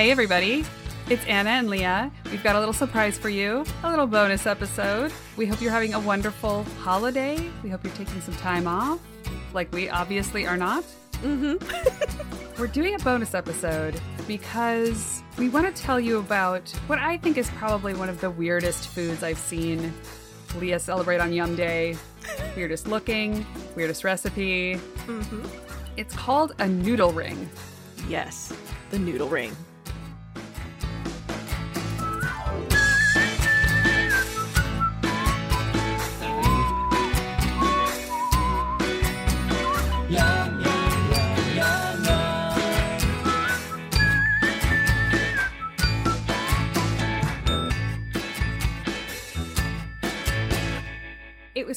Hey, everybody. It's Anna and Lia. We've got a little surprise for you, a little bonus episode. We hope you're having a wonderful holiday. We hope you're taking some time off, like we obviously are not. Mm-hmm. We're doing a bonus episode because we want to tell you about what I think is probably one of the weirdest foods I've seen Lia celebrate on Yum Day. weirdest looking, weirdest recipe. Mm-hmm. It's called a noodle ring. Yes, the noodle ring.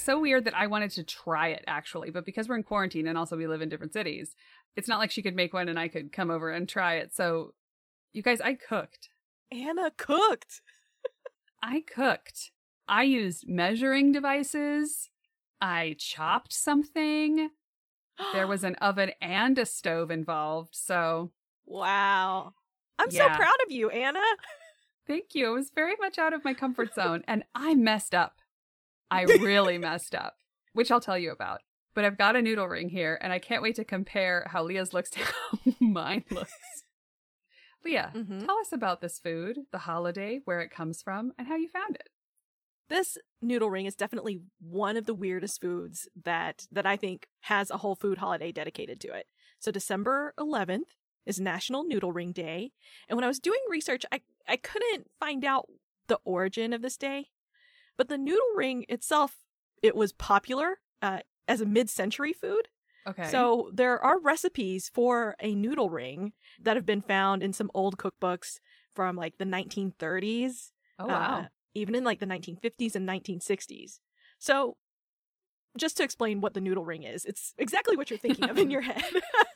So weird that I wanted to try it actually, but because we're in quarantine and also we live in different cities, it's not like she could make one and I could come over and try it. So, you guys, I cooked. Anna cooked. I cooked. I used measuring devices. I chopped something. There was an oven and a stove involved. So, wow. I'm so proud of you, Anna. thank you. It was very much out of my comfort zone and I messed up. I really messed up, which I'll tell you about. But I've got a noodle ring here and I can't wait to compare how Lia's looks to how mine looks. Lia, Mhm. tell us about this food, the holiday, where it comes from, and how you found it. This noodle ring is definitely one of the weirdest foods that that I think has a whole food holiday dedicated to it. So December 11th is National Noodle Ring Day, and when I was doing research, I I couldn't find out the origin of this day. But the noodle ring itself, it was popular uh, as a mid-century food. Okay. So there are recipes for a noodle ring that have been found in some old cookbooks from like the 1930s, oh, wow. uh, even in like the 1950s and 1960s. So just to explain what the noodle ring is, it's exactly what you're thinking of in your head.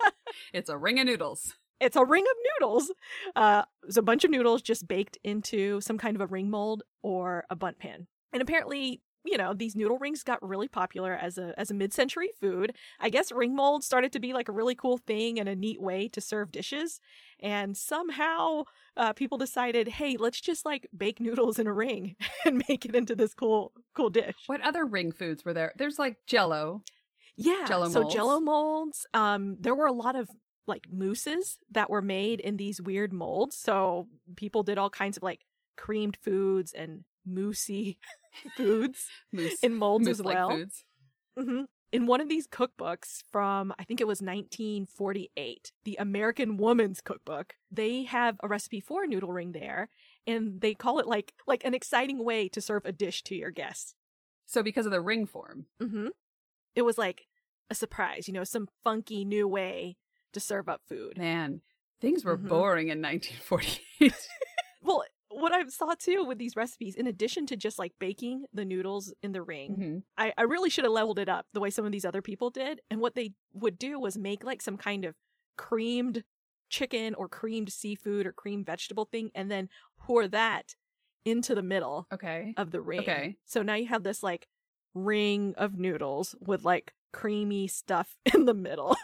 it's a ring of noodles. it's a ring of noodles. Uh, it's a bunch of noodles just baked into some kind of a ring mold or a Bundt pan. And apparently, you know, these noodle rings got really popular as a as a mid-century food. I guess ring molds started to be like a really cool thing and a neat way to serve dishes. And somehow, uh, people decided, hey, let's just like bake noodles in a ring and make it into this cool cool dish. What other ring foods were there? There's like Jello. Yeah. Jell-O so molds. jello molds. Um, there were a lot of like mousses that were made in these weird molds. So people did all kinds of like creamed foods and moussey foods Moose. in molds as moose-like well. foods. hmm In one of these cookbooks from, I think it was 1948, the American Woman's Cookbook, they have a recipe for a noodle ring there, and they call it like like an exciting way to serve a dish to your guests. So because of the ring form. mm-hmm. It was like a surprise, you know, some funky new way to serve up food. Man, things were Mhm. boring in 1948. Well, what I saw too with these recipes, in addition to just like baking the noodles in the ring, Mhm. I, I really should have leveled it up the way some of these other people did. And what they would do was make like some kind of creamed chicken or creamed seafood or creamed vegetable thing and then pour that into the middle Okay. of the ring. Okay. So now you have this like ring of noodles with like creamy stuff in the middle.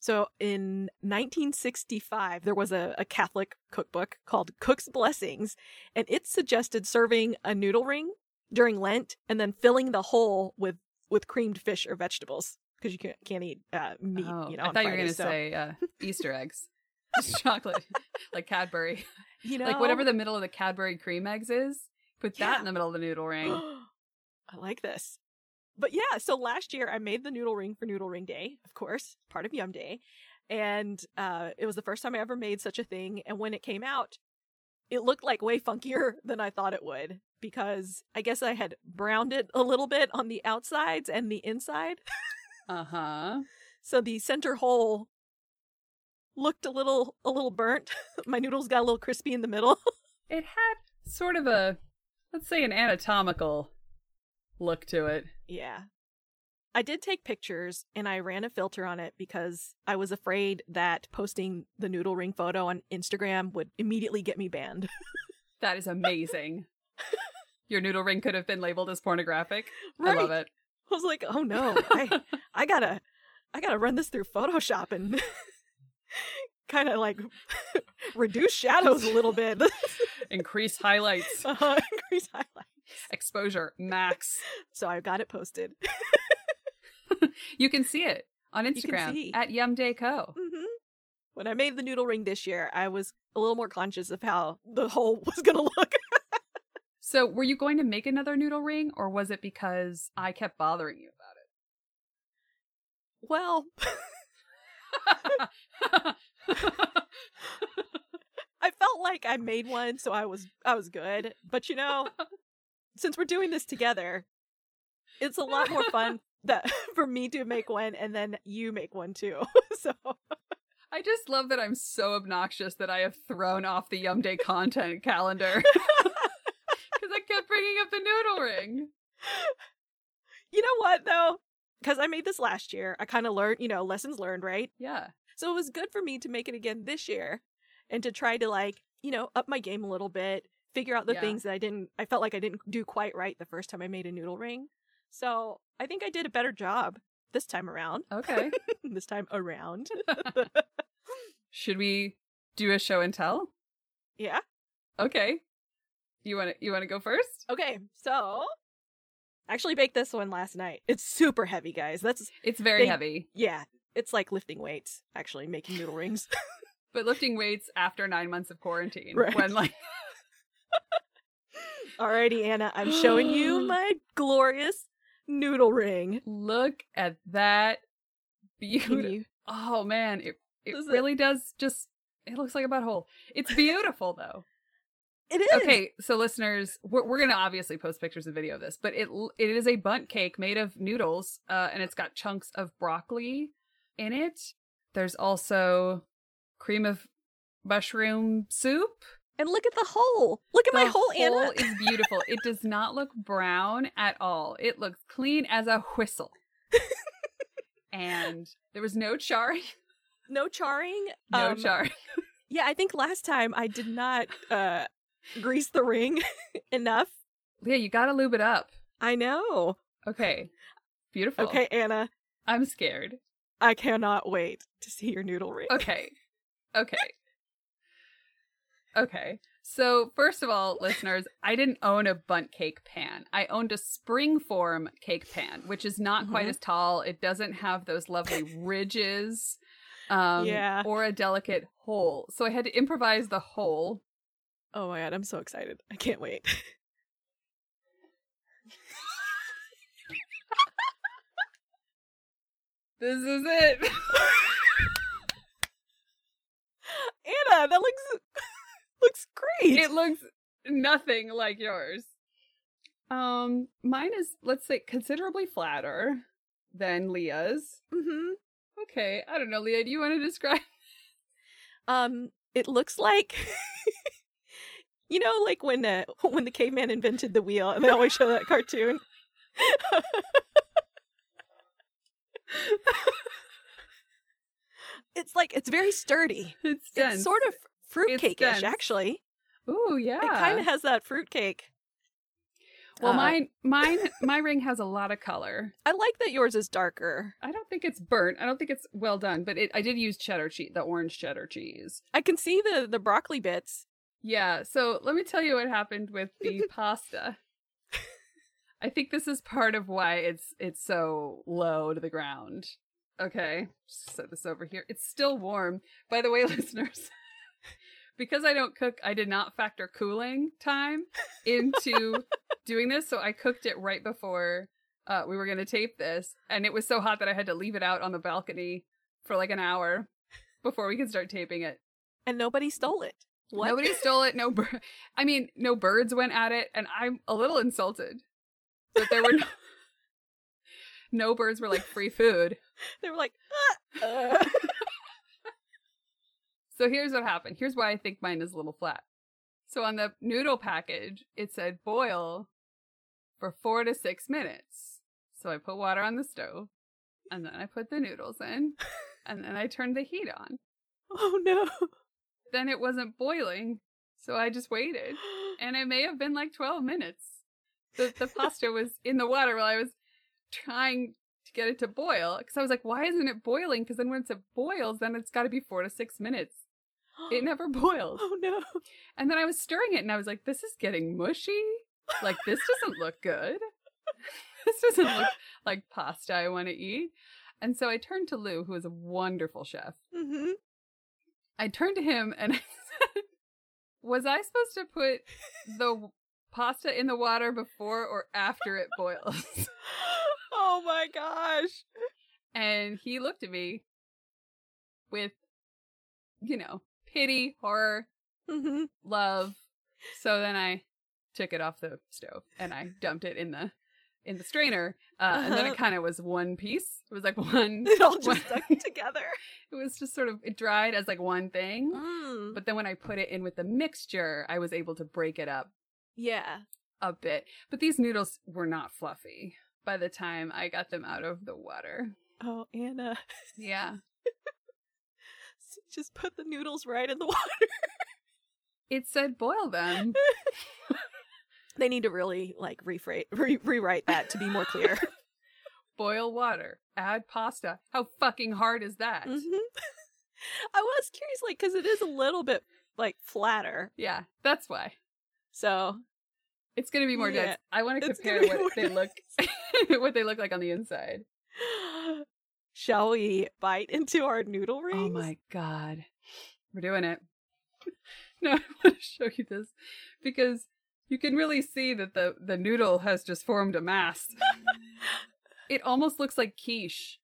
So in 1965, there was a, a Catholic cookbook called Cook's Blessings, and it suggested serving a noodle ring during Lent and then filling the hole with with creamed fish or vegetables because you can't, can't eat uh, meat. Oh, you know, I thought you were going to so- say uh, Easter eggs. Chocolate, like Cadbury. you know, Like whatever the middle of the Cadbury cream eggs is, put that Yeah. in the middle of the noodle ring. I like this. But yeah, so last year I made the noodle ring for Noodle Ring Day, of course, part of Yum Day. And uh, it was the first time I ever made such a thing. And when it came out, it looked like way funkier than I thought it would because I guess I had browned it a little bit on the outsides and the inside. Uh huh. So the center hole looked a little a little burnt. My noodles got a little crispy in the middle. It had sort of a, let's say, an anatomical look to it. Yeah. I did take pictures and I ran a filter on it because I was afraid that posting the noodle ring photo on Instagram would immediately get me banned. That is amazing. Your noodle ring could have been labeled as pornographic. Right. I love it. I was like, "Oh no. I I got to I got to run this through Photoshop and kind of like reduce shadows a little bit. Increase highlights, uh, increase highlight. Exposure max. So I got it posted. You can see it on Instagram at Yum Day Co. hmm When I made the noodle ring this year, I was a little more conscious of how the hole was going to look. So, were you going to make another noodle ring, or was it because I kept bothering you about it? Well, I felt like I made one, so I was I was good. But you know, since we're doing this together, it's a lot more fun that for me to make one and then you make one too. so I just love that I'm so obnoxious that I have thrown off the Yum Day content calendar because I kept bringing up the noodle ring. you know what though? Because I made this last year, I kind of learned, you know, lessons learned, right? Yeah. So it was good for me to make it again this year and to try to like, you know, up my game a little bit, figure out the Yeah. things that I didn't I felt like I didn't do quite right the first time I made a noodle ring. So, I think I did a better job this time around. Okay. this time around. Should we do a show and tell? yeah. Okay. You want to you want to go first? Okay. So, I actually baked this one last night. It's super heavy, guys. That's It's very They- heavy, yeah, it's like lifting weights actually making noodle rings. but lifting weights after 9 months of quarantine Right. when like Alrighty, Anna, I'm showing you my glorious noodle ring. look at that beauty. Oh man, it it Does it- really does just it looks like a butthole. It's beautiful though. It is. Okay, so listeners, we're, we're gonna obviously post pictures and video of this, but it it is a Bundt cake made of noodles, uh, and it's got chunks of broccoli in it. There's also cream of mushroom soup. And look at the hole. Look at my The hole, Anna. hole is beautiful. it does not look brown at all. It looks clean as a whistle. and there was no charring. no charring. No Um, charring. Yeah, I think last time I did not uh grease the ring enough. Yeah, you gotta lube it up. I know. Okay. Beautiful. Okay, Anna, I'm scared. I cannot wait to see your noodle ring. Okay. Okay. Okay. So, first of all, listeners, I didn't own a Bundt cake pan. I owned a springform cake pan, which is not quite Mhm. as tall. It doesn't have those lovely ridges um, Yeah. or a delicate hole. So, I had to improvise the hole. Oh my god, I'm so excited. I can't wait. This is it. Anna, that looks looks great. it looks nothing like yours. Um, mine is, let's say, considerably flatter than Lia's. hmm Okay, I don't know, Lia. Do you want to describe? Um, it looks like you know, like when uh, when the caveman invented the wheel, and they always show that cartoon. it's like it's very sturdy. It's dense. It's sort of fruitcake-ish, actually. Ooh, yeah. It kind of has that fruitcake. well, uh, mine, mine, my ring has a lot of color. I like that yours is darker. I don't think it's burnt. I don't think it's well done, but it, I did use cheddar cheese, the orange cheddar cheese. I can see the the broccoli bits. Yeah. So let me tell you what happened with the pasta. I think this is part of why it's it's so low to the ground. Okay, set this over here. It's still warm. By the way, listeners, because I don't cook, I did not factor cooling time into doing this. So I cooked it right before uh, we were going to tape this, and it was so hot that I had to leave it out on the balcony for like an hour before we could start taping it. And nobody stole it. What? Nobody stole it. No, bir- I mean, no birds went at it, and I'm a little insulted that there were no, no birds were like free food. They were like, "Ah, uh." So here's what happened. Here's why I think mine is a little flat. So on the noodle package, it said boil for four to six minutes. So I put water on the stove, and then I put the noodles in, and then I turned the heat on. oh no. Then it wasn't boiling, so I just waited. and it may have been like 12 minutes. The, the pasta was in the water while I was trying to get it to boil. Because I was like, why isn't it boiling? Because then once it boils, then it's got to be four to six minutes. it never boiled. Oh no. And then I was stirring it and I was like, this is getting mushy. Like, this doesn't look good. this doesn't look like pasta I want to eat. And so I turned to Lou, who is a wonderful chef. hmm I turned to him and I said, Was I supposed to put the pasta in the water before or after it boils? oh my gosh. And he looked at me with, you know, pity, horror, hmm love. So then I took it off the stove and I dumped it in the in the strainer. Uh, And then Uh-huh. it kind of was one piece. It was like one. It all just one- stuck together. it was just sort of it dried as like one thing. Mm. But then when I put it in with the mixture, I was able to break it up Yeah. a bit. But these noodles were not fluffy by the time I got them out of the water. Oh, Anna. Yeah. Just put the noodles right in the water. It said boil them. They need to really like rephrase, re- rewrite that to be more clear. boil water. Add pasta. How fucking hard is that? Mhm. I was curious, like, because it is a little bit like flatter. Yeah, that's why. So It's gonna be more Yeah, dense. I want to compare what they look what they look like on the inside. Shall we bite into our noodle rings? Oh my god. We're doing it. No, I want to show you this because you can really see that the the noodle has just formed a mass. it almost looks like quiche.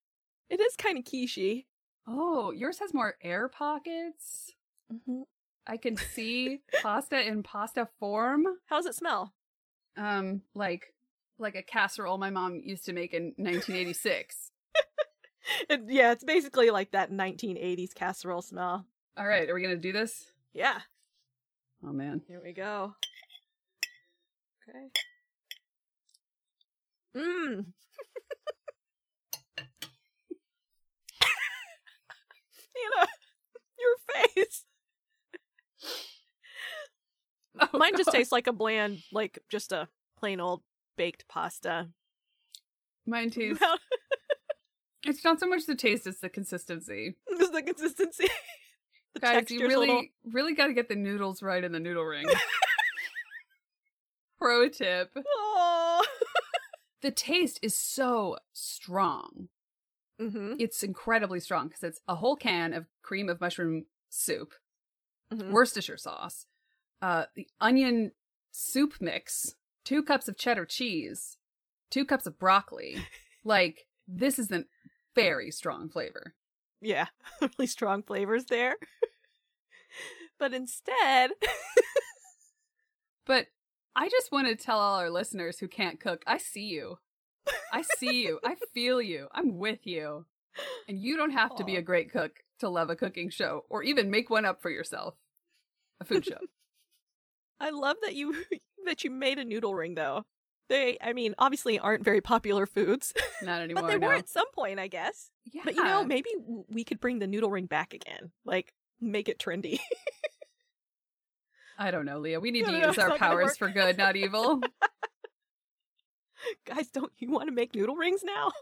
It is kind of quichey. Oh, yours has more air pockets. Mm-hmm. I can see pasta in pasta form. How's it smell? Um, like like a casserole my mom used to make in 1986. It, yeah, it's basically like that 1980s casserole smell. All right, are we gonna do this? Yeah, Oh man. here we go. Okay. Mmm. Anna, your face. Oh, Mine just tastes like a bland, like just a plain old baked pasta. Mine tastes. Without- It's not so much the taste; it's the consistency. It's the consistency. the Guys, you really, little- really got to get the noodles right in the noodle ring. Pro tip: the taste is so strong. Mhm, It's incredibly strong because it's a whole can of cream of mushroom soup, mhm. Worcestershire sauce, uh, the onion soup mix, two cups of cheddar cheese, two cups of broccoli. like this is a very strong flavor. Yeah, really strong flavors there. but instead, But I just want to tell all our listeners who can't cook, I see you. I see you. I feel you. I'm with you. And you don't have to be a great cook to love a cooking show or even make one up for yourself. A food show. I love that you that you made a noodle ring though. They, I mean, obviously aren't very popular foods, Not anymore. but they no. were at some point, I guess. Yeah. But you know, maybe we could bring the noodle ring back again, like make it trendy. I don't know, Lia. We need No, to no, use our powers for good, not evil. Guys, don't you want to make noodle rings now?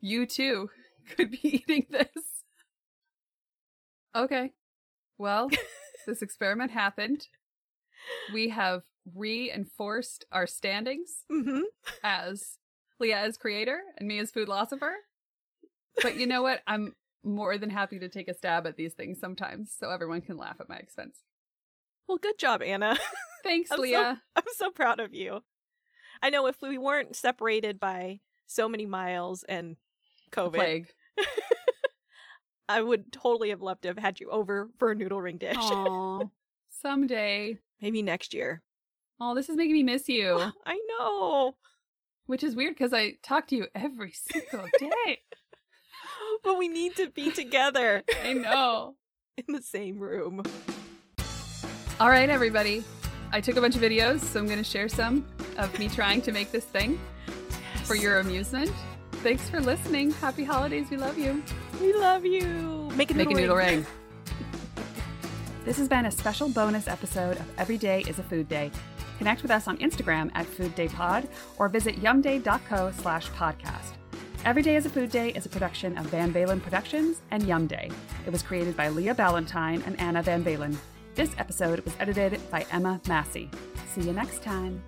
you too could be eating this. Okay. Well, this experiment happened. We have reinforced our standings. Mm-hmm. as Lia as creator and me as food philosopher. But you know what? I'm more than happy to take a stab at these things sometimes so everyone can laugh at my expense. Well, good job, Anna. Thanks, I'm so- Lia. I'm so proud of you. I know if we weren't separated by so many miles and COVID, I would totally have loved to have had you over for a noodle ring dish. Aw. Someday. Maybe next year. Oh, this is making me miss you. I know. Which is weird because I talk to you every single day. But we need to be together I know. in the same room. All right, everybody. I took a bunch of videos, so I'm going to share some of me trying to make this thing for your amusement. Thanks for listening. Happy holidays. We love you. We love you. Make a Make noodle, a noodle ring. ring. This has been a special bonus episode of Every Day is a Food Day. Connect with us on Instagram at Food Day Pod or visit yumday.co slash podcast. Every Day is a Food Day is a production of Van Valen Productions and Yum Day. It was created by Lia Ballantyne and Anna Van Valen. This episode was edited by Emma Massey. See you next time.